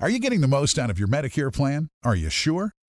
Are you getting the most out of your Medicare plan? Are you sure?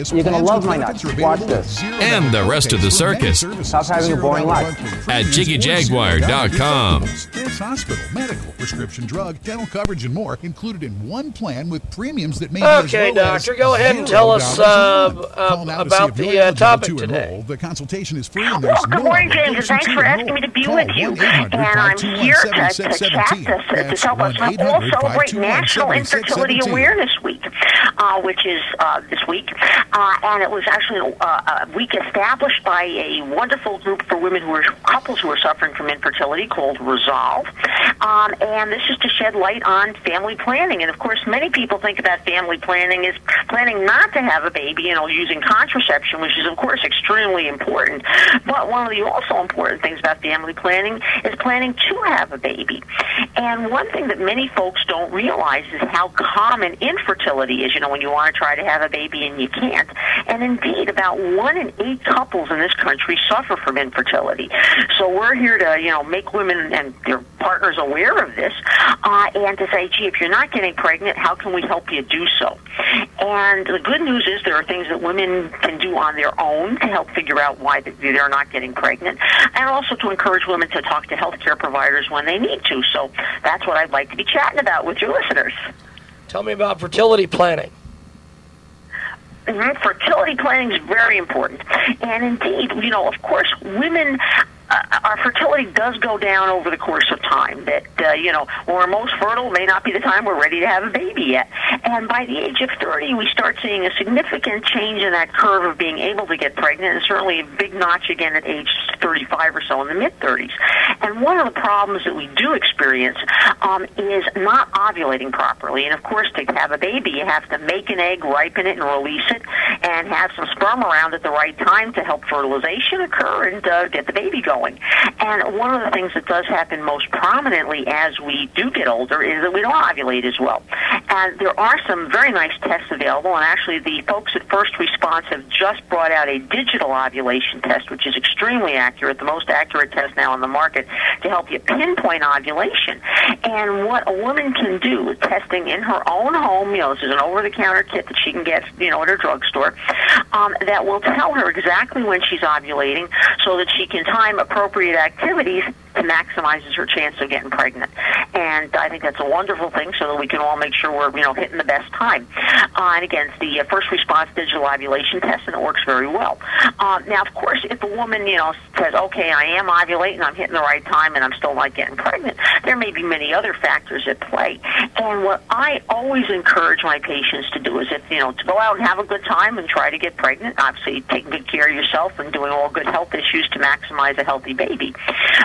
Areas, You're gonna love my nuts. Watch this. And the rest of the copays for many circus. Stop having a boring life. At premiums, or zero dollar JiggyJaguar.com. deductibles. It's hospital, medical, prescription drug, dental coverage, and more included in one plan with premiums that may be Okay, as low as doctor, go ahead and tell us, uh, uh, Call to about the, uh, topic to today. enroll. The consultation is free and Well, good morning, James, and thanks for asking me to be Call with you. And I'm here to, to chat this, to help us. We will celebrate National Infertility Awareness Week, uh, which is uh, this week. Uh, and it was actually a, a week established by a wonderful group for women who are couples who are suffering from infertility called Resolve. Um, and this is to shed light on family planning. And of course, many people think about family planning as planning not to have a baby, you know, using contraception, which is of course extremely important. But one of the also important things about family planning is planning to have a baby. And one thing that many folks don't realize is how common infertility is. You know, when you want to try to have a baby and you can't. And indeed, about one in eight couples in this country suffer from infertility. So we're here to, you know, make women and their partners aware of this, uh, and to say, gee, if you're not getting pregnant, how can we help you do so? And the good news is there are things that women can do on their own to help figure out why they're not getting pregnant, and also to encourage women to talk to healthcare providers when they need to. So that's what I'd like to be chatting about with your listeners. Tell me about fertility planning. Mm-hmm. Fertility planning is very important. And indeed, you know, of course, women uh, our fertility does go down over the course of time. That uh, you know, when we're most fertile, may not be the time we're ready to have a baby yet. And by the age of 30, we start seeing a significant change in that curve of being able to get pregnant, and certainly a big notch again at age 35 or so in the mid 30s. And one of the problems that we do experience um, is not ovulating properly. And of course, to have a baby, you have to make an egg, ripen it, and release it, and have some sperm around at the right time to help fertilization occur and uh, get the baby going going. And one of the things that does happen most prominently as we do get older is that we don't ovulate as well. And there are some very nice tests available, and actually the folks at First Response have just brought out a digital ovulation test, which is extremely accurate, the most accurate test now on the market to help you pinpoint ovulation. And what a woman can do with testing in her own home, you know, this is an over-the-counter kit that she can get, you know, at her drugstore, um, that will tell her exactly when she's ovulating so that she can time a appropriate activities to maximizes her chance of getting pregnant. And I think that's a wonderful thing so that we can all make sure we're, you know, hitting the best time. Uh, and again, it's the uh, first response digital ovulation test, and it works very well. Uh, now, of course, if a woman, you know, says, okay, I am ovulating, I'm hitting the right time, and I'm still not getting pregnant, there may be many other factors at play. And what I always encourage my patients to do is if, you know, to go out and have a good time and try to get pregnant, obviously taking good care of yourself and doing all good health issues to maximize a healthy baby.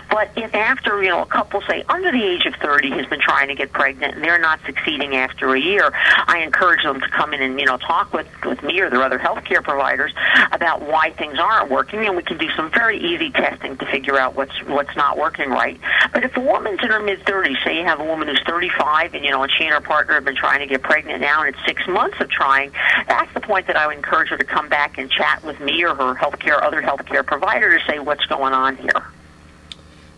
But if after, you know, a couple, say, under the age of 30 has been trying to get pregnant and they're not succeeding after a year, I encourage them to come in and, you know, talk with, with me or their other healthcare providers about why things aren't working, and we can do some very easy testing to figure out what's what's not working right. But if a woman's in her mid 30s, say you have a woman who's 35, and you know, and she and her partner have been trying to get pregnant now, and it's six months of trying, that's the point that I would encourage her to come back and chat with me or her healthcare other healthcare provider to say what's going on here.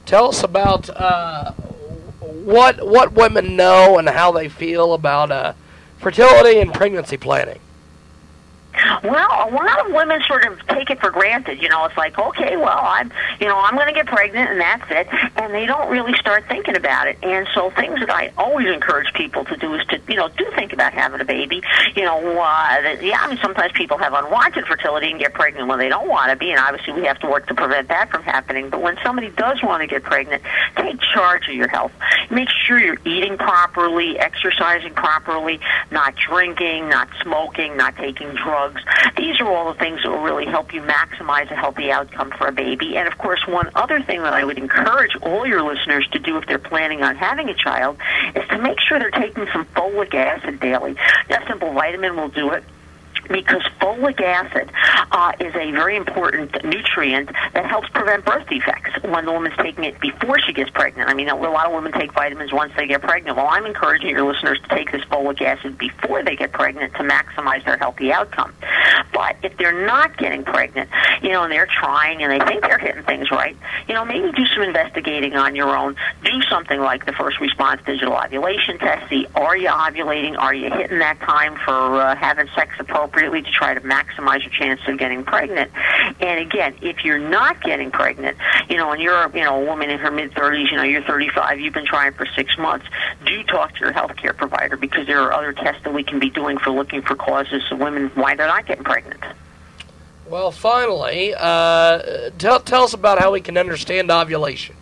Tell us about uh, what what women know and how they feel about uh, fertility and pregnancy planning. Well, a lot of women sort of take it for granted. You know, it's like, okay, well, I'm, you know, I'm going to get pregnant, and that's it, and they don't really start thinking about it. And so, things that I always encourage people to do is to, you know, do think about having a baby. You know, uh, yeah, I mean, sometimes people have unwanted fertility and get pregnant when they don't want to be, and obviously we have to work to prevent that from happening. But when somebody does want to get pregnant, take charge of your health. Make sure you're eating properly, exercising properly, not drinking, not smoking, not taking drugs. These are all the things that will really help you maximize a healthy outcome for a baby. And of course, one other thing that I would encourage all your listeners to do if they're planning on having a child is to make sure they're taking some folic acid daily. That simple vitamin will do it because folic acid uh, is a very important nutrient that helps prevent birth defects when the woman's taking it before she gets pregnant. I mean, a lot of women take vitamins once they get pregnant. Well, I'm encouraging your listeners to take this folic acid before they get pregnant to maximize their healthy outcome. But if they're not getting pregnant, you know, and they're trying and they think they're hitting things right, you know, maybe do some investigating on your own. Do something like the first response digital ovulation test. See, are you ovulating? Are you hitting that time for uh, having sex appropriately? Appropriately to try to maximize your chance of getting pregnant. And again, if you're not getting pregnant, you know, and you're you know a woman in her mid 30s, you know, you're 35, you've been trying for six months, do talk to your health care provider because there are other tests that we can be doing for looking for causes of women why they're not getting pregnant. Well, finally, uh, tell, tell us about how we can understand ovulation.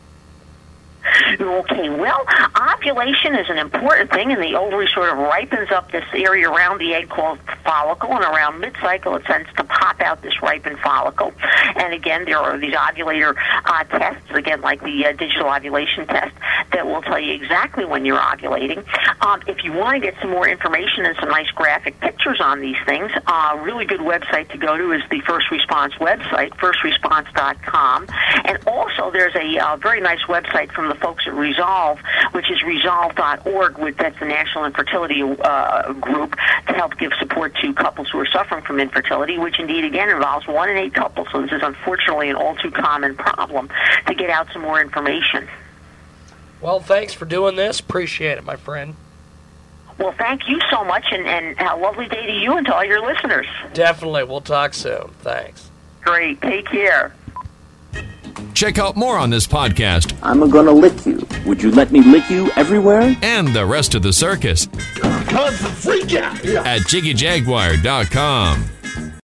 Okay, well, ovulation is an important thing, and the ovary sort of ripens up this area around the egg called follicle, and around mid-cycle it tends to pop out this ripened follicle. And again, there are these ovulator uh, tests, again, like the uh, digital ovulation test, that will tell you exactly when you're ovulating. Um, if you want to get some more information and some nice graphic pictures on these things, a uh, really good website to go to is the First Response website, firstresponse.com. And also, there's a uh, very nice website from the folks at Resolve, which is resolve.org, which that's the National Infertility uh, Group to help give support to couples who are suffering from infertility, which indeed, again, involves one in eight couples. So this is unfortunately an all too common problem to get out some more information. Well, thanks for doing this. Appreciate it, my friend. Well, thank you so much, and, and a lovely day to you and to all your listeners. Definitely. We'll talk soon. Thanks. Great. Take care. Check out more on this podcast. I'm gonna lick you. Would you let me lick you everywhere? And the rest of the circus. Cause the freak out. Yeah. At JiggyJaguar.com.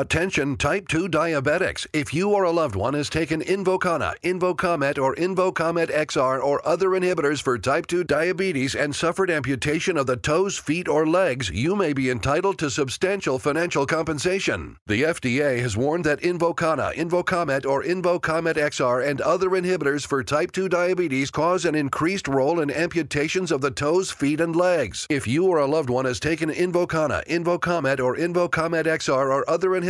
Attention type 2 diabetics. If you or a loved one has taken Invokana, Invokamet, or Invokamet XR or other inhibitors for type 2 diabetes and suffered amputation of the toes, feet, or legs, you may be entitled to substantial financial compensation. The FDA has warned that Invokana, Invokamet, or Invokamet XR and other inhibitors for type 2 diabetes cause an increased role in amputations of the toes, feet, and legs. If you or a loved one has taken Invokana, Invokamet, or Invokamet XR or other inhibitors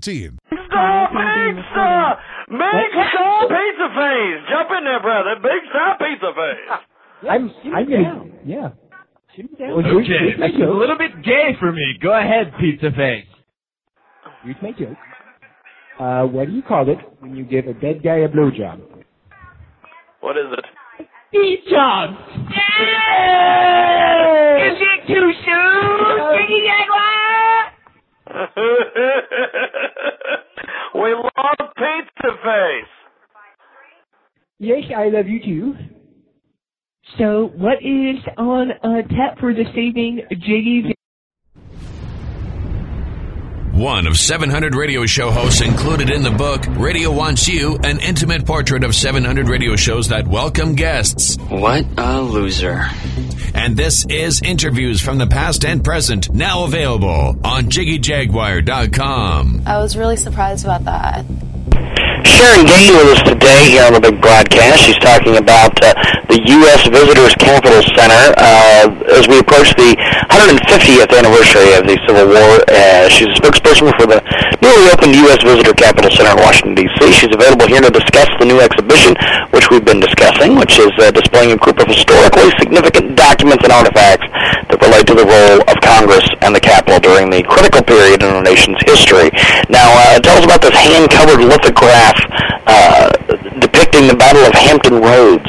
Big Star Pizza! Big Star Pizza Face! Jump in there, brother. Big Star Pizza Face! I'm, I'm gonna, yeah. Well, here's- Okay, here's my this a little bit gay for me. Go ahead, Pizza Face. Here's my joke. Uh, what do you call it when you give a dead guy a blowjob? What is it? Beat job. Is it too soon? Jiggy we love Pizza Face! Yes, I love you too. So, what is on uh, tap for this evening, Jiggy? One of 700 radio show hosts included in the book, Radio Wants You, an intimate portrait of 700 radio shows that welcome guests. What a loser. And this is interviews from the past and present, now available on JiggyJaguar.com. I was really surprised about that. Sharon Gang with us today here on the big broadcast. She's talking about uh, the U.S. Visitors Capital Center uh, as we approach the 150th anniversary of the Civil War. Uh, she's a spokesperson for the newly opened U.S. Visitor Capital Center in Washington, D.C. She's available here to discuss the new exhibition, which we've been discussing, which is uh, displaying a group of historically significant documents and artifacts that relate to the role of Congress and the Capitol during the critical period in our nation's history. Now, uh, tell us about this hand-covered lithograph uh, depicting the Battle of Hampton Roads.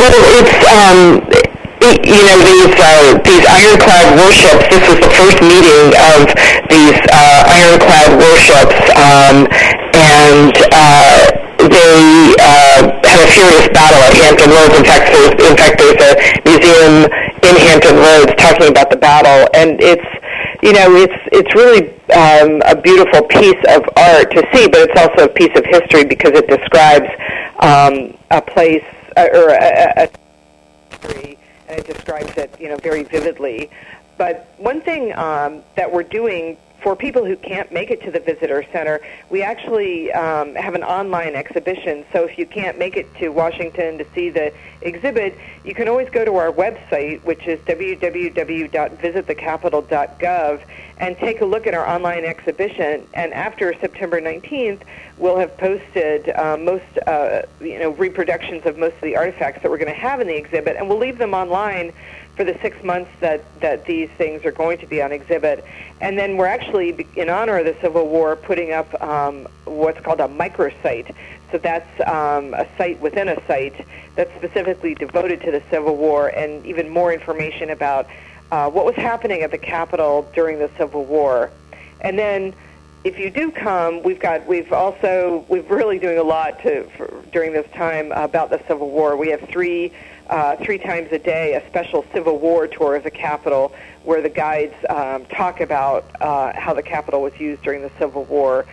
Well, it's um, you know these uh, these ironclad warships. This was the first meeting of these uh, ironclad warships, um, and uh, they uh, had a furious battle at Hampton Roads. In fact, there's, in fact, there's a museum in Hampton Roads talking about the battle, and it's you know it's it's really um, a beautiful piece of art to see, but it's also a piece of history because it describes um, a place uh, or a, a history, and it describes it, you know, very vividly. But one thing um, that we're doing for people who can't make it to the visitor center, we actually um, have an online exhibition. So if you can't make it to Washington to see the exhibit, you can always go to our website, which is www.visitthecapitol.gov, and take a look at our online exhibition. And after September 19th, we'll have posted uh, most, uh, you know, reproductions of most of the artifacts that we're going to have in the exhibit, and we'll leave them online for the six months that, that these things are going to be on exhibit. And then we're actually, in honor of the Civil War, putting up um, what's called a microsite. So that's um, a site within a site that's specifically devoted to the Civil War and even more information about uh, what was happening at the Capitol during the Civil War. And then if you do come, we've got we've also we've really doing a lot to for, during this time about the Civil War. We have three uh, three times a day a special Civil War tour of the Capitol, where the guides um, talk about uh, how the Capitol was used during the Civil War.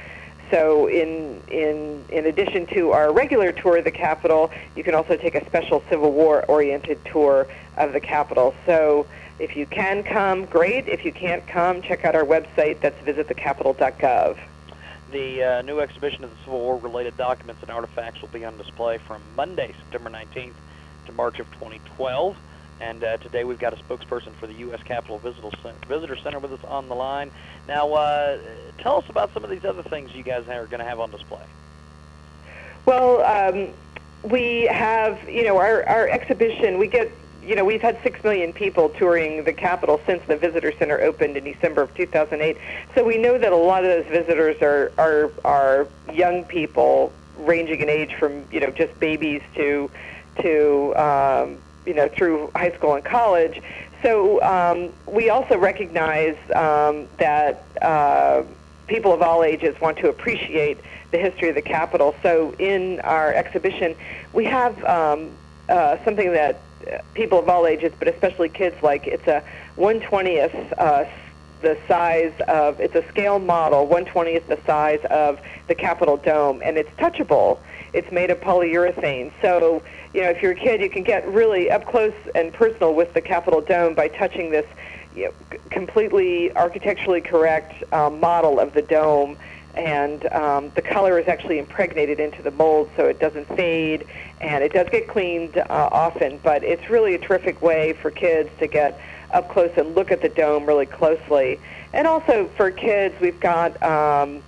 So, in in in addition to our regular tour of the Capitol, you can also take a special Civil War-oriented tour of the Capitol. So, if you can come, great. If you can't come, check out our website. That's visitthecapitol.gov. The uh, new exhibition of the Civil War related documents and artifacts will be on display from Monday, September 19th to March of 2012. And uh, today we've got a spokesperson for the U.S. Capitol Visitor Center, Visitor Center with us on the line. Now, uh, tell us about some of these other things you guys are going to have on display. Well, um, we have, you know, our, our exhibition, we get, you know, we've had six million people touring the Capitol since the Visitor Center opened in December of 2008. So we know that a lot of those visitors are, are, are young people ranging in age from, you know, just babies to, to um, you know, through high school and college. So um, we also recognize um, that uh, people of all ages want to appreciate the history of the Capitol. So in our exhibition, we have um, uh, something that people of all ages, but especially kids, like. It's a 120th uh, the size of it's a scale model. 120th the size of the Capitol dome, and it's touchable. It's made of polyurethane, so you know if you're a kid, you can get really up close and personal with the Capitol dome by touching this you know, completely architecturally correct um, model of the dome and um, the color is actually impregnated into the mold so it doesn't fade and it does get cleaned uh, often but it's really a terrific way for kids to get up close and look at the dome really closely and also for kids we've got um,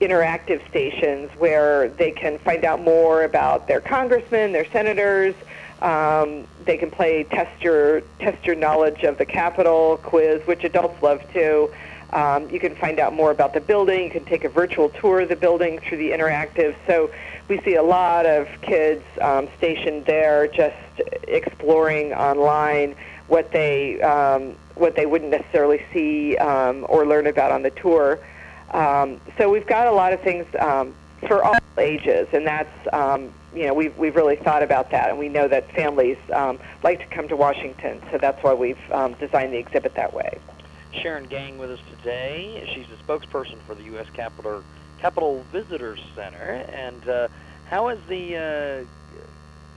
interactive stations where they can find out more about their congressmen their senators um, they can play test your test your knowledge of the capitol quiz which adults love too um, you can find out more about the building. You can take a virtual tour of the building through the interactive. So we see a lot of kids um, stationed there, just exploring online what they um, what they wouldn't necessarily see um, or learn about on the tour. Um, so we've got a lot of things um, for all ages, and that's um, you know we've we've really thought about that, and we know that families um, like to come to Washington, so that's why we've um, designed the exhibit that way. Sharon Gang with us today. She's the spokesperson for the U.S. Capitol Capitol Visitors Center. And uh, how is the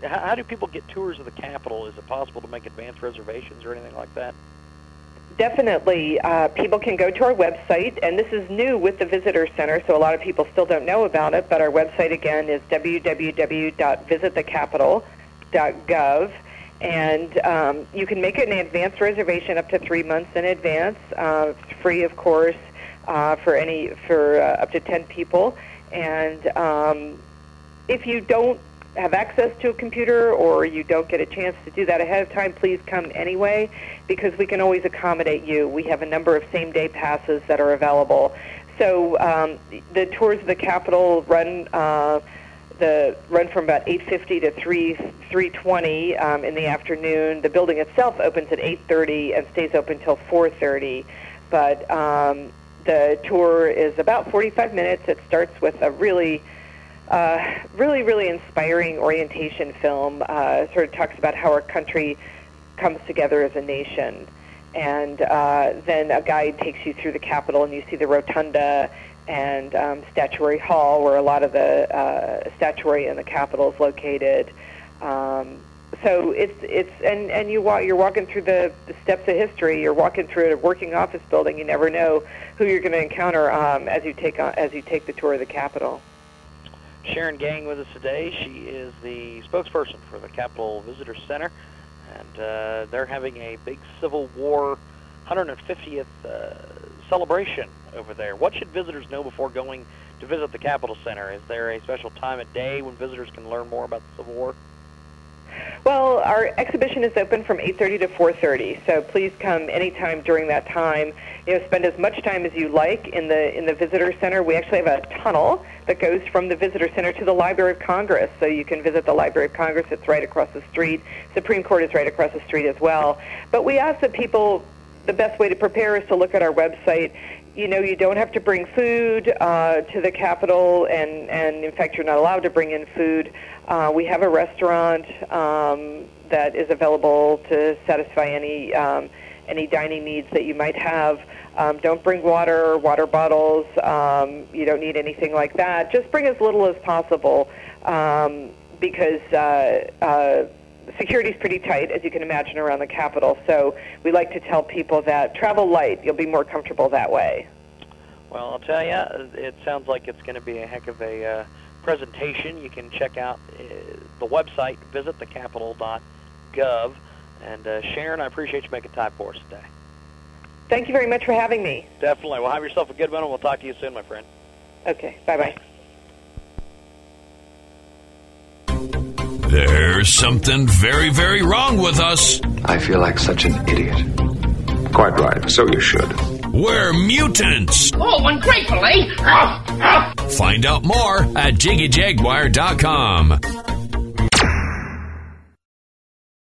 uh, how, how do people get tours of the Capitol? Is it possible to make advance reservations or anything like that? Definitely, uh, people can go to our website, and this is new with the Visitor Center, so a lot of people still don't know about it. But our website again is www.visitthecapitol.gov, and um, you can make an advance reservation up to three months in advance. Uh, free, of course, uh, for any for uh, up to ten people. And um, if you don't have access to a computer or you don't get a chance to do that ahead of time, please come anyway because we can always accommodate you. We have a number of same day passes that are available. So um, the tours of the Capitol run. Uh, the run from about 8:50 to 3 3:20 um, in the afternoon. The building itself opens at 8:30 and stays open until 4:30. But um, the tour is about 45 minutes. It starts with a really uh, really, really inspiring orientation film. Uh, sort of talks about how our country comes together as a nation. And uh, then a guide takes you through the Capitol, and you see the rotunda and um, Statuary Hall, where a lot of the uh, statuary in the Capitol is located. Um, so it's it's and and you walk you're walking through the, the steps of history. You're walking through a working office building. You never know who you're going to encounter um, as you take as you take the tour of the Capitol. Sharon Gang with us today. She is the spokesperson for the Capitol Visitor Center, and uh, they're having a big Civil War 150th uh, celebration over there. What should visitors know before going to visit the Capitol Center? Is there a special time of day when visitors can learn more about the Civil War? Well, our exhibition is open from 8:30 to 4:30, so please come anytime during that time. You know, spend as much time as you like in the in the visitor center. We actually have a tunnel that goes from the visitor center to the Library of Congress, so you can visit the Library of Congress. It's right across the street. Supreme Court is right across the street as well. But we ask that people the best way to prepare is to look at our website. You know, you don't have to bring food uh, to the Capitol, and, and in fact, you're not allowed to bring in food. Uh, we have a restaurant um, that is available to satisfy any um, any dining needs that you might have. Um, don't bring water or water bottles. Um, you don't need anything like that. Just bring as little as possible um, because uh, uh, security is pretty tight, as you can imagine, around the Capitol. So we like to tell people that travel light. You'll be more comfortable that way. Well, I'll tell you, it sounds like it's going to be a heck of a uh, presentation. You can check out uh, the website, visitthecapitol.gov. And uh, Sharon, I appreciate you making time for us today. Thank you very much for having me. Definitely. Well, have yourself a good one, and we'll talk to you soon, my friend. Okay. Bye bye. There's something very, very wrong with us. I feel like such an idiot. Quite right, so you should. We're mutants. Oh, ungrateful, eh? Find out more at jiggyjaguar.com.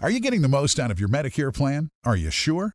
Are you getting the most out of your Medicare plan? Are you sure?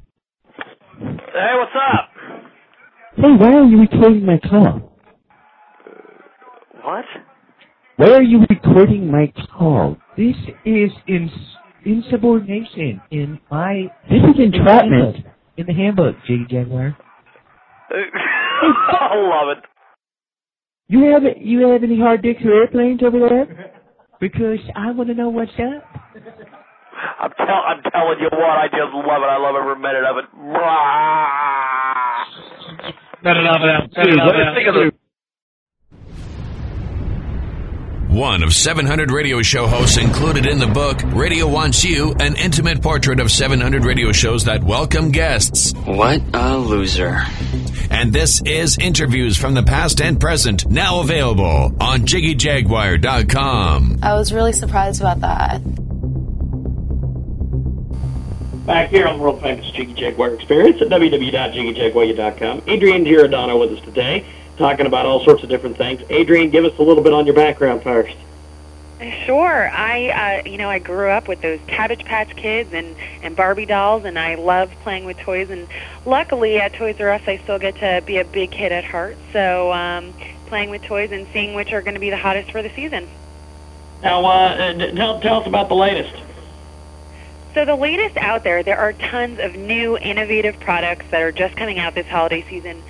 Hey, what's up? Hey, why are you recording my call? Uh, what? Why are you recording my call? This is ins- insubordination in my. This is entrapment in the handbook, J. Jaguar. I love it. You have you have any hard dicks or airplanes over there? Because I want to know what's up. I'm, tell, I'm telling you what, I just love it. I love every minute of it. Think of the- One of 700 radio show hosts included in the book, Radio Wants You, an intimate portrait of 700 radio shows that welcome guests. What a loser. And this is interviews from the past and present, now available on JiggyJaguar.com. I was really surprised about that. Back here on the world famous Jiggy Jaguar experience at www.jiggyjaguar.com. Adrian Giordano with us today, talking about all sorts of different things. Adrian, give us a little bit on your background first. Sure. I, uh, you know, I grew up with those Cabbage Patch Kids and and Barbie dolls, and I love playing with toys. And luckily, at Toys R Us, I still get to be a big kid at heart. So, um, playing with toys and seeing which are going to be the hottest for the season. Now, uh, tell tell us about the latest. So the latest out there, there are tons of new, innovative products that are just coming out this holiday season.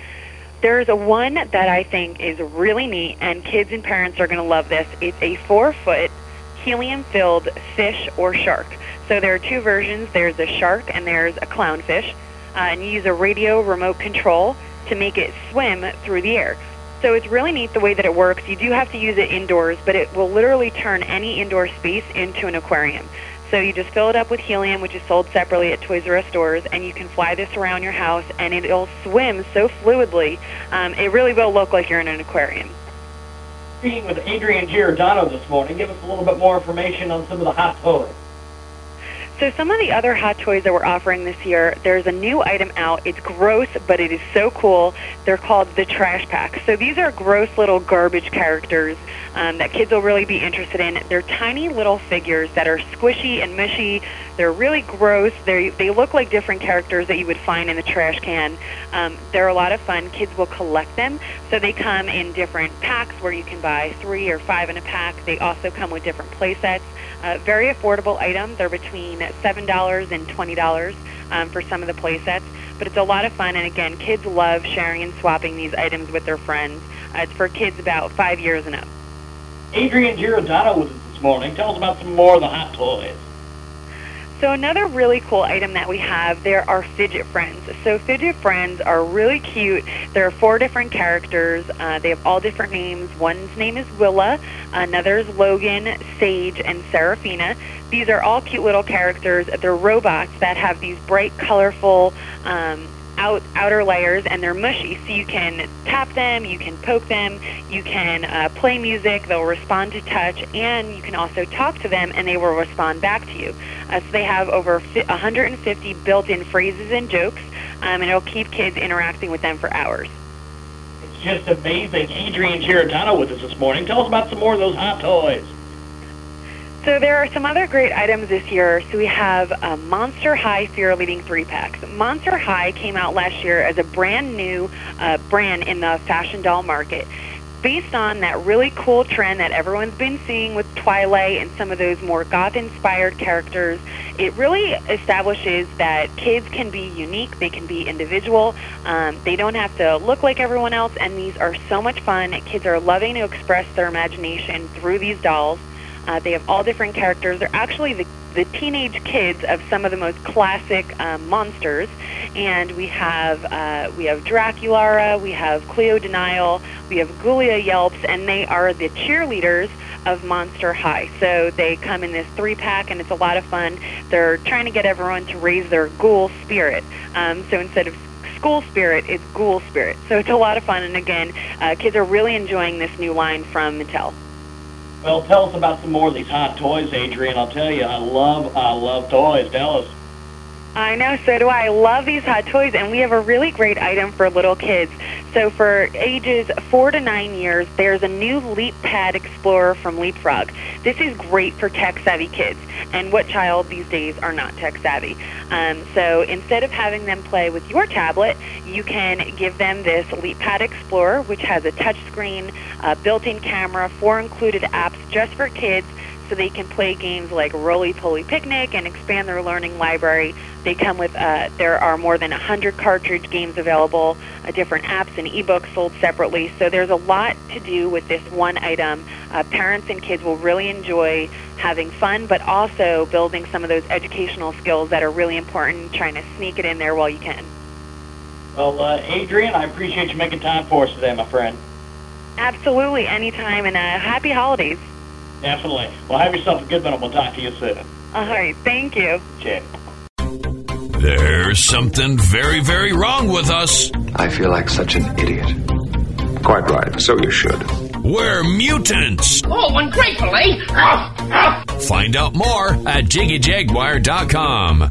There's a one that I think is really neat, and kids and parents are going to love this. It's a four-foot helium-filled fish or shark. So there are two versions. There's a shark and there's a clownfish, uh, and you use a radio remote control to make it swim through the air. So it's really neat the way that it works. You do have to use it indoors, but it will literally turn any indoor space into an aquarium. So you just fill it up with helium, which is sold separately at Toys R Us stores, and you can fly this around your house, and it'll swim so fluidly, um, it really will look like you're in an aquarium. Speaking with Adrian Giordano this morning, give us a little bit more information on some of the hot toys. So some of the other hot toys that we're offering this year, there's a new item out. It's gross, but it is so cool. They're called the Trash Pack. So these are gross little garbage characters um, that kids will really be interested in. They're tiny little figures that are squishy and mushy. They're really gross. They they look like different characters that you would find in the trash can. Um, they're a lot of fun. Kids will collect them. So they come in different packs where you can buy three or five in a pack. They also come with different play sets. Uh, very affordable item. They're between $7 and $20 um, for some of the play sets. But it's a lot of fun, and again, kids love sharing and swapping these items with their friends. Uh, it's for kids about five years and up. Adrian Giordano was with us this morning. Tell us about some more of the hot toys. So another really cool item that we have there are fidget friends. So fidget friends are really cute. There are four different characters. Uh, they have all different names. One's name is Willa, another's Logan, Sage, and Seraphina. These are all cute little characters. They're robots that have these bright, colorful um, out, outer layers and they're mushy so you can tap them you can poke them you can uh, play music they'll respond to touch and you can also talk to them and they will respond back to you. Uh, so they have over 150 built-in phrases and jokes um, and it'll keep kids interacting with them for hours. It's just amazing. Adrian giordano with us this morning. Tell us about some more of those hot toys so there are some other great items this year. So we have a Monster High Fear Leading 3-packs. Monster High came out last year as a brand new uh, brand in the fashion doll market. Based on that really cool trend that everyone's been seeing with Twilight and some of those more goth-inspired characters, it really establishes that kids can be unique, they can be individual, um, they don't have to look like everyone else, and these are so much fun. Kids are loving to express their imagination through these dolls. Uh, they have all different characters. They're actually the, the teenage kids of some of the most classic um, monsters. And we have uh, we have Dracula, we have Cleo de Nile, we have Ghoulia Yelps, and they are the cheerleaders of Monster High. So they come in this three pack, and it's a lot of fun. They're trying to get everyone to raise their ghoul spirit. Um, so instead of school spirit, it's ghoul spirit. So it's a lot of fun, and again, uh, kids are really enjoying this new line from Mattel. Well, tell us about some more of these hot toys, Adrian. I'll tell you, I love, I love toys. Tell us. I know, so do I. I love these hot toys, and we have a really great item for little kids. So for ages 4 to 9 years, there's a new LeapPad Explorer from Leapfrog. This is great for tech-savvy kids, and what child these days are not tech-savvy? Um, so instead of having them play with your tablet, you can give them this LeapPad Explorer, which has a touchscreen, a built-in camera, four included apps just for kids, so they can play games like Roly Poly Picnic and expand their learning library. They come with, uh, there are more than 100 cartridge games available, uh, different apps and ebooks sold separately. So there's a lot to do with this one item. Uh, parents and kids will really enjoy having fun, but also building some of those educational skills that are really important, trying to sneak it in there while you can. Well, uh, Adrian, I appreciate you making time for us today, my friend. Absolutely, anytime, and uh, happy holidays. Definitely. Well, have yourself a good one, and we'll talk to you soon. All right, thank you. Check. There's something very, very wrong with us. I feel like such an idiot. Quite right, so you should. We're mutants. Oh, ungrateful, eh? Find out more at JiggyJaguar.com.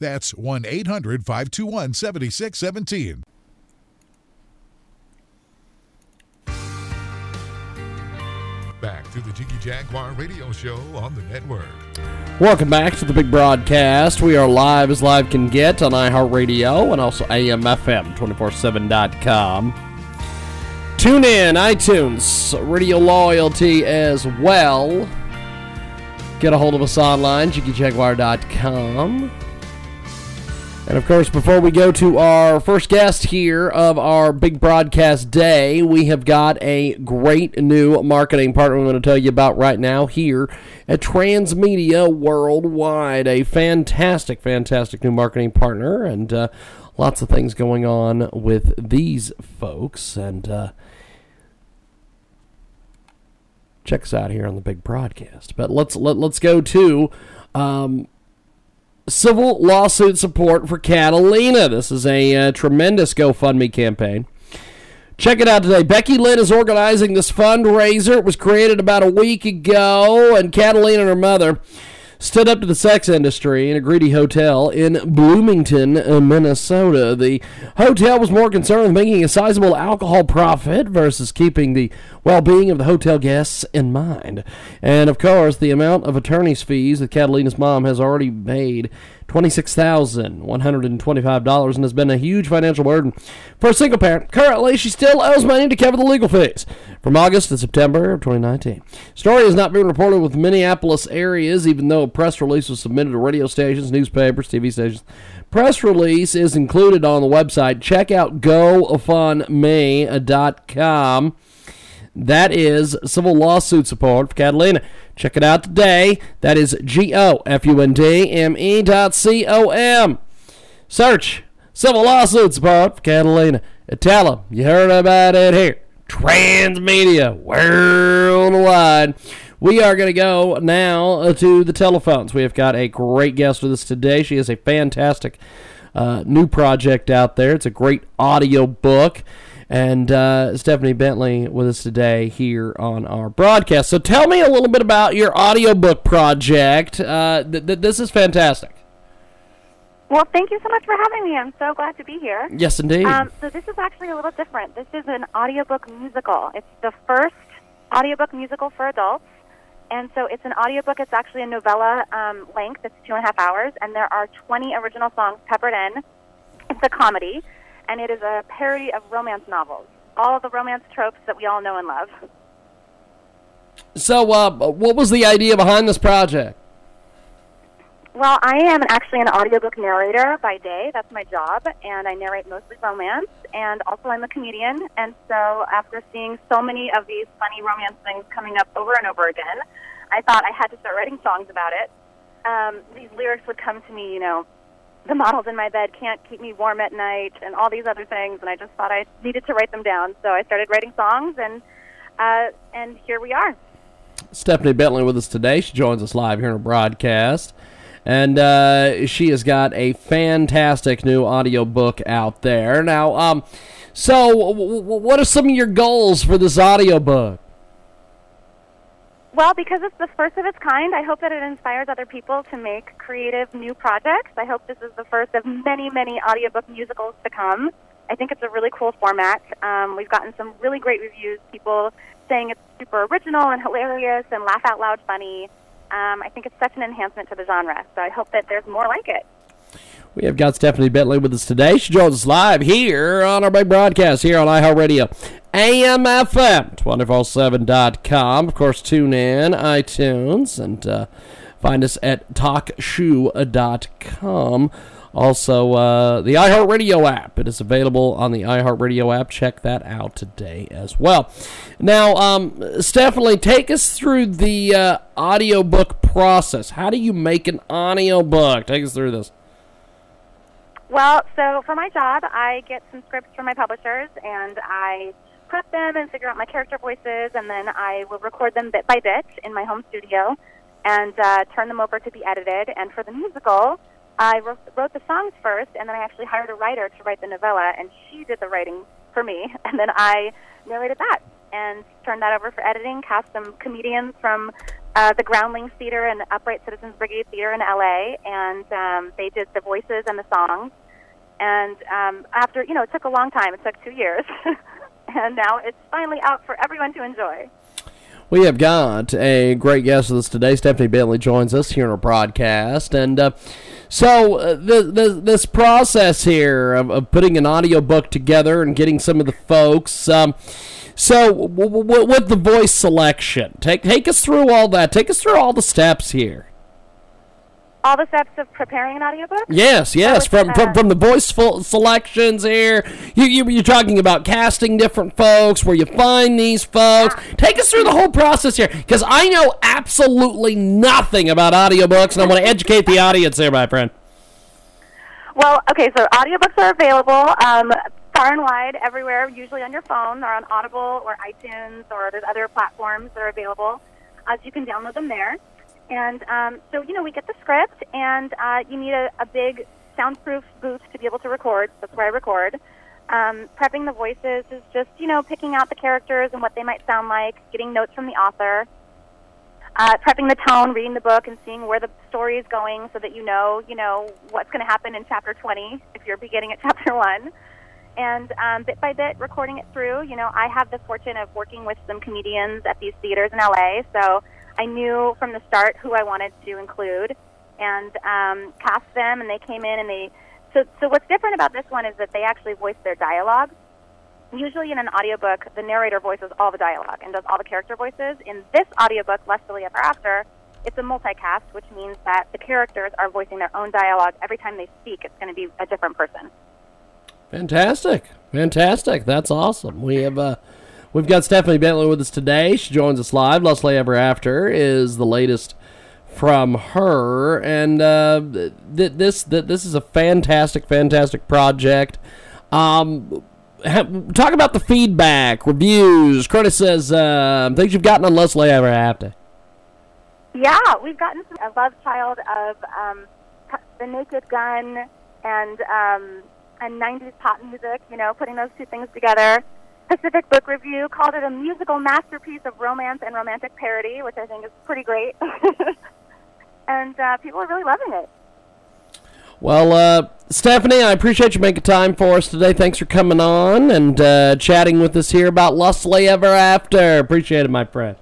That's 1 800 521 7617. Back to the Jiggy Jaguar radio show on the network. Welcome back to the big broadcast. We are live as live can get on iHeartRadio and also AMFM247.com. Tune in, iTunes, Radio Loyalty as well. Get a hold of us online, jiggyjaguar.com. And of course, before we go to our first guest here of our big broadcast day, we have got a great new marketing partner we're going to tell you about right now here at Transmedia Worldwide. A fantastic, fantastic new marketing partner, and uh, lots of things going on with these folks. And uh, check us out here on the big broadcast. But let's let, let's go to. Um, civil lawsuit support for Catalina. This is a uh, tremendous GoFundMe campaign. Check it out today. Becky Lynn is organizing this fundraiser. It was created about a week ago, and Catalina and her mother stood up to the sex industry in a greedy hotel in Bloomington, uh, Minnesota. The hotel was more concerned with making a sizable alcohol profit versus keeping the well being of the hotel guests in mind. And of course, the amount of attorney's fees that Catalina's mom has already paid $26,125 and has been a huge financial burden for a single parent. Currently, she still owes money to cover the legal fees from August to September of 2019. Story has not been reported with Minneapolis areas, even though a press release was submitted to radio stations, newspapers, TV stations. Press release is included on the website. Check out GoFundMe.com. That is civil lawsuit support for Catalina. Check it out today. That is G O F U N D M E dot C O M. Search civil lawsuit support for Catalina. Them you heard about it here. Transmedia worldwide. We are going to go now to the telephones. We have got a great guest with us today. She has a fantastic uh, new project out there. It's a great audio book and uh, Stephanie Bentley with us today here on our broadcast. So tell me a little bit about your audiobook project. Uh, th- th- this is fantastic. Well, thank you so much for having me. I'm so glad to be here. Yes, indeed. Um, so this is actually a little different. This is an audiobook musical. It's the first audiobook musical for adults. And so it's an audiobook. It's actually a novella um, length. It's two and a half hours, and there are 20 original songs peppered in. It's a comedy and it is a parody of romance novels. All of the romance tropes that we all know and love. So, uh, what was the idea behind this project? Well, I am actually an audiobook narrator by day. That's my job, and I narrate mostly romance. And also, I'm a comedian. And so, after seeing so many of these funny romance things coming up over and over again, I thought I had to start writing songs about it. Um, these lyrics would come to me, you know, the models in my bed can't keep me warm at night and all these other things and I just thought I needed to write them down. So I started writing songs and uh, and here we are. Stephanie Bentley with us today. She joins us live here in a broadcast. And uh, she has got a fantastic new audio book out there. Now, um, so w- w- what are some of your goals for this audio book? Well, because it's the first of its kind, I hope that it inspires other people to make creative new projects. I hope this is the first of many, many audiobook musicals to come. I think it's a really cool format. Um, we've gotten some really great reviews, people saying it's super original and hilarious and laugh out loud funny. Um, I think it's such an enhancement to the genre, so I hope that there's more like it. We have got Stephanie Bentley with us today. She joins us live here on our big broadcast here on iHeartRadio. AMFM247.com. Of course, tune in, iTunes, and uh, find us at talkshoe.com. Also, uh, the iHeartRadio app. It is available on the iHeartRadio app. Check that out today as well. Now, um, Stephanie, take us through the uh, audiobook process. How do you make an audiobook? Take us through this. Well, so for my job, I get some scripts from my publishers and I prep them and figure out my character voices, and then I will record them bit by bit in my home studio and uh, turn them over to be edited. And for the musical, I wrote the songs first, and then I actually hired a writer to write the novella, and she did the writing for me, and then I narrated that and turned that over for editing. Cast some comedians from uh, the Groundlings Theater and Upright Citizens Brigade Theater in LA, and um, they did the voices and the songs. And um, after, you know, it took a long time. It took two years. and now it's finally out for everyone to enjoy. We have got a great guest with us today. Stephanie Bentley joins us here in our broadcast. And uh, so, uh, the, the, this process here of, of, putting an audio book together and getting some of the folks. Um, so, w- w- with the voice selection, take, take us through all that. Take us through all the steps here all the steps of preparing an audiobook? Yes, yes. From, from from the voice selections here, you, you you're talking about casting different folks, where you find these folks. Yeah. Take us through the whole process here, because I know absolutely nothing about audiobooks, and I want to educate the audience here, my friend. Well, okay, so audiobooks are available um, far and wide, everywhere, usually on your phone or on Audible or iTunes or there's other platforms that are available. Uh, so you can download them there. And um, so, you know, we get the script, and uh, you need a, a big soundproof booth to be able to record. That's where I record. Um, prepping the voices is just, you know, picking out the characters and what they might sound like, getting notes from the author, uh, prepping the tone, reading the book, and seeing where the story is going, so that you know, you know, what's going to happen in chapter 20 if you're beginning at chapter one. And um, bit by bit, recording it through. You know, I have the fortune of working with some comedians at these theaters in LA, so I knew from the start who I wanted to include, and um, cast them, and they came in and they so, so what's different about this one is that they actually voice their dialogue. Usually in an audiobook, the narrator voices all the dialogue and does all the character voices. In this audiobook, Less Silly Ever After, it's a multicast, which means that the characters are voicing their own dialogue. Every time they speak, it's going to be a different person. Fantastic. Fantastic. That's awesome. We have uh we've got Stephanie Bentley with us today. She joins us live. Leslie Ever After is the latest from her, and uh, th- this th- this is a fantastic, fantastic project. Um, ha- talk about the feedback, reviews, criticism, things you've gotten on Leslie Ever After. Yeah, we've gotten a love child of um, the Naked Gun and um, and 90s pop music. You know, putting those two things together. Pacific Book Review called it a musical masterpiece of romance and romantic parody, which I think is pretty great. and uh, people are really loving it. Well, uh, Stephanie, I appreciate you making time for us today. Thanks for coming on and uh, chatting with us here about Leslie Ever After. Appreciate it, my friend.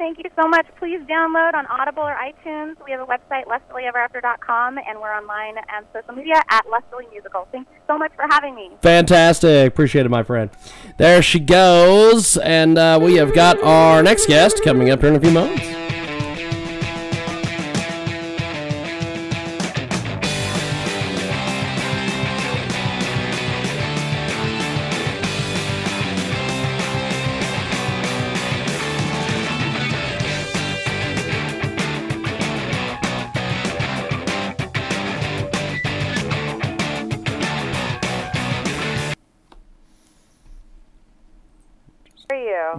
Thank you so much. Please download on Audible or iTunes. We have a website, LessLieEverAfter.com, and we're online on social media at Leslie Musical. Thank you so much for having me. Fantastic. Appreciate it, my friend. There she goes. And uh, we have got our next guest coming up here in a few moments.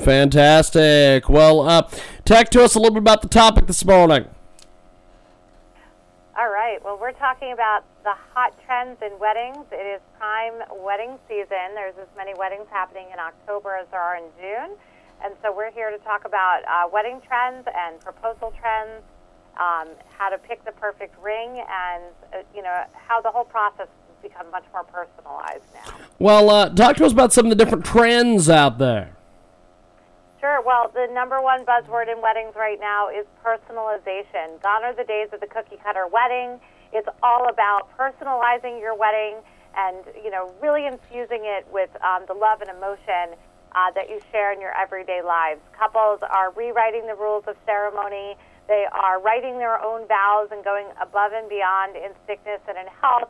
Fantastic. Well, uh, talk to us a little bit about the topic this morning. All right. Well, we're talking about the hot trends in weddings. It is prime wedding season. There's as many weddings happening in October as there are in June. And so we're here to talk about uh, wedding trends and proposal trends, um, how to pick the perfect ring, and, uh, you know, how the whole process has become much more personalized now. Well, uh, talk to us about some of the different trends out there. Sure. Well, the number one buzzword in weddings right now is personalization. Gone are the days of the cookie cutter wedding. It's all about personalizing your wedding and, you know, really infusing it with um, the love and emotion uh, that you share in your everyday lives. Couples are rewriting the rules of ceremony. They are writing their own vows and going above and beyond in sickness and in health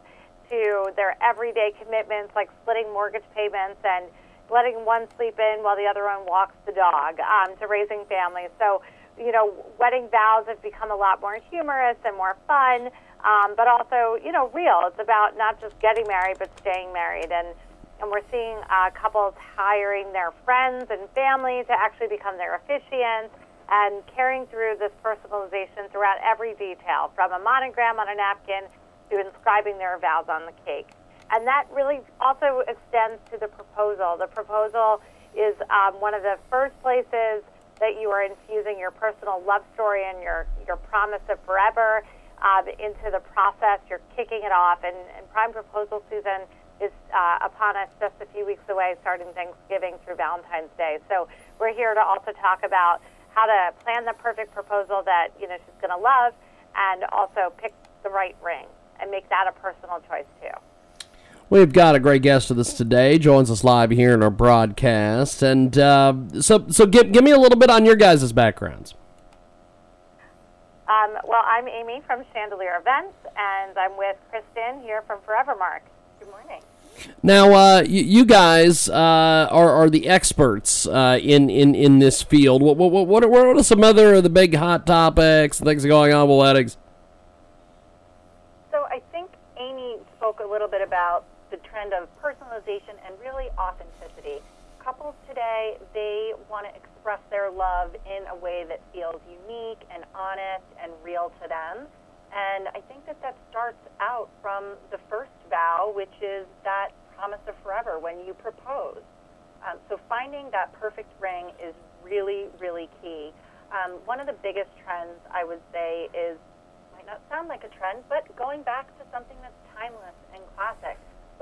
to their everyday commitments like splitting mortgage payments and letting one sleep in while the other one walks the dog, um, to raising families. So, you know, wedding vows have become a lot more humorous and more fun, um, but also, you know, real. It's about not just getting married, but staying married. And, and we're seeing uh, couples hiring their friends and family to actually become their officiants and carrying through this personalization throughout every detail, from a monogram on a napkin to inscribing their vows on the cake. And that really also extends to the proposal. The proposal is um, one of the first places that you are infusing your personal love story and your, your promise of forever um, into the process. You're kicking it off. And, and prime proposal season is uh, upon us just a few weeks away, starting Thanksgiving through Valentine's Day. So we're here to also talk about how to plan the perfect proposal that you know she's going to love, and also pick the right ring and make that a personal choice too. We've got a great guest with us today. Joins us live here in our broadcast, and uh, so so give give me a little bit on your guys' backgrounds. Um, well, I'm Amy from Chandelier Events, and I'm with Kristen here from Forevermark. Good morning. Now, uh, you, you guys uh, are are the experts uh, in, in in this field. What what what are, what are some other of the big hot topics things going on with weddings? So I think Amy spoke a little bit about trend of personalization and really authenticity. couples today, they want to express their love in a way that feels unique and honest and real to them. And I think that that starts out from the first vow, which is that promise of forever when you propose. Um, so finding that perfect ring is really, really key. Um, one of the biggest trends I would say is might not sound like a trend, but going back to something that's timeless and classic,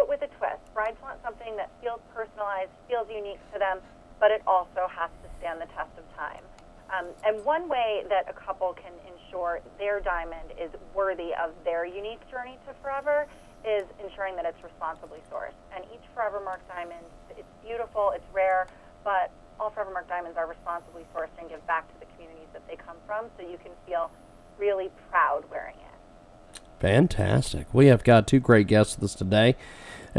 with a twist. Brides want something that feels personalized, feels unique to them, but it also has to stand the test of time. Um, and one way that a couple can ensure their diamond is worthy of their unique journey to forever is ensuring that it's responsibly sourced. And each Forevermark diamond, it's beautiful, it's rare, but all Forevermark diamonds are responsibly sourced and give back to the communities that they come from, so you can feel really proud wearing it. Fantastic. We have got two great guests with us today.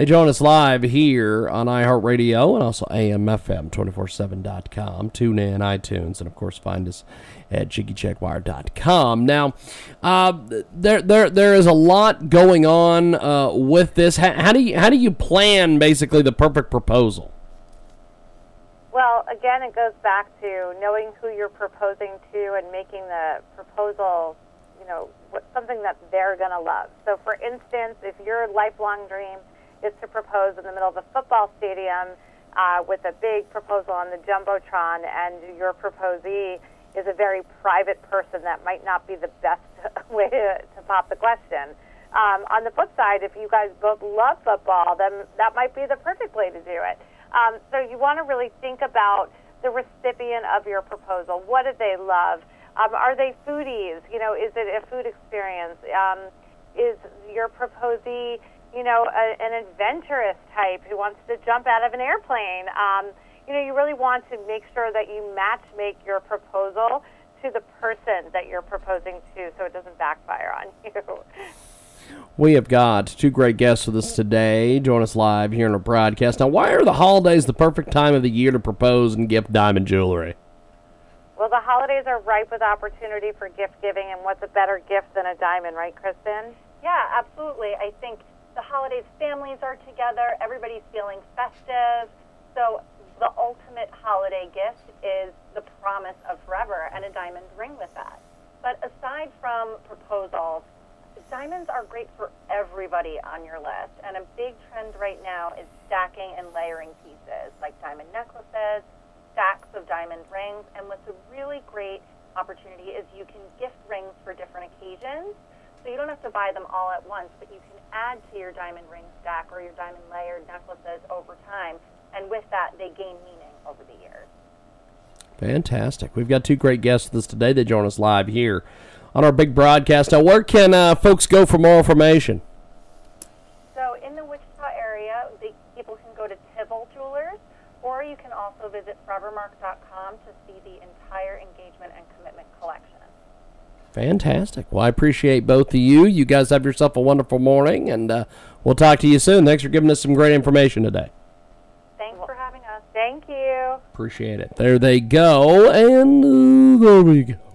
Join us live here on iHeartRadio and also AMFM247.com. Tune in, iTunes, and of course find us at JiggyJaguar.com. Now, uh, there, there, there is a lot going on uh, with this. How, how, do you, how do you plan basically the perfect proposal? Well, again, it goes back to knowing who you're proposing to and making the proposal, you know, something that they're going to love. So, for instance, if your lifelong dream is to propose in the middle of a football stadium uh, with a big proposal on the jumbotron, and your proposee is a very private person, that might not be the best way to, to pop the question. Um, on the flip side, if you guys both love football, then that might be the perfect way to do it. Um, so you want to really think about the recipient of your proposal. What do they love? Um, are they foodies? You know, is it a food experience? Um, is your proposee, you know, a, an adventurous type who wants to jump out of an airplane? Um, you know, you really want to make sure that you match make your proposal to the person that you're proposing to so it doesn't backfire on you. We have got two great guests with us today. Join us live here in our broadcast. Now, why are the holidays the perfect time of the year to propose and gift diamond jewelry? Well, the holidays are ripe with opportunity for gift giving, and what's a better gift than a diamond, right, Kristen? Yeah, absolutely. I think the holidays, families are together, everybody's feeling festive. So, the ultimate holiday gift is the promise of forever and a diamond ring with that. But aside from proposals, diamonds are great for everybody on your list. And a big trend right now is stacking and layering pieces, like diamond necklaces, stacks of diamond rings. And what's a really great opportunity is you can gift rings for different occasions. So you don't have to buy them all at once, but you can add to your diamond ring stack or your diamond layered necklaces over time. And with that, they gain meaning over the years. Fantastic. We've got two great guests with us today. They join us live here on our big broadcast. Now, where can uh, folks go for more information? So, in the Wichita area, the, people can go to Tivol Jewelers, or you can also visit forevermark.com to see the entire Fantastic. Well, I appreciate both of you. You guys have yourself a wonderful morning, and uh, we'll talk to you soon. Thanks for giving us some great information today. Thanks for having us. Thank you. Appreciate it. There they go, and uh, there we go.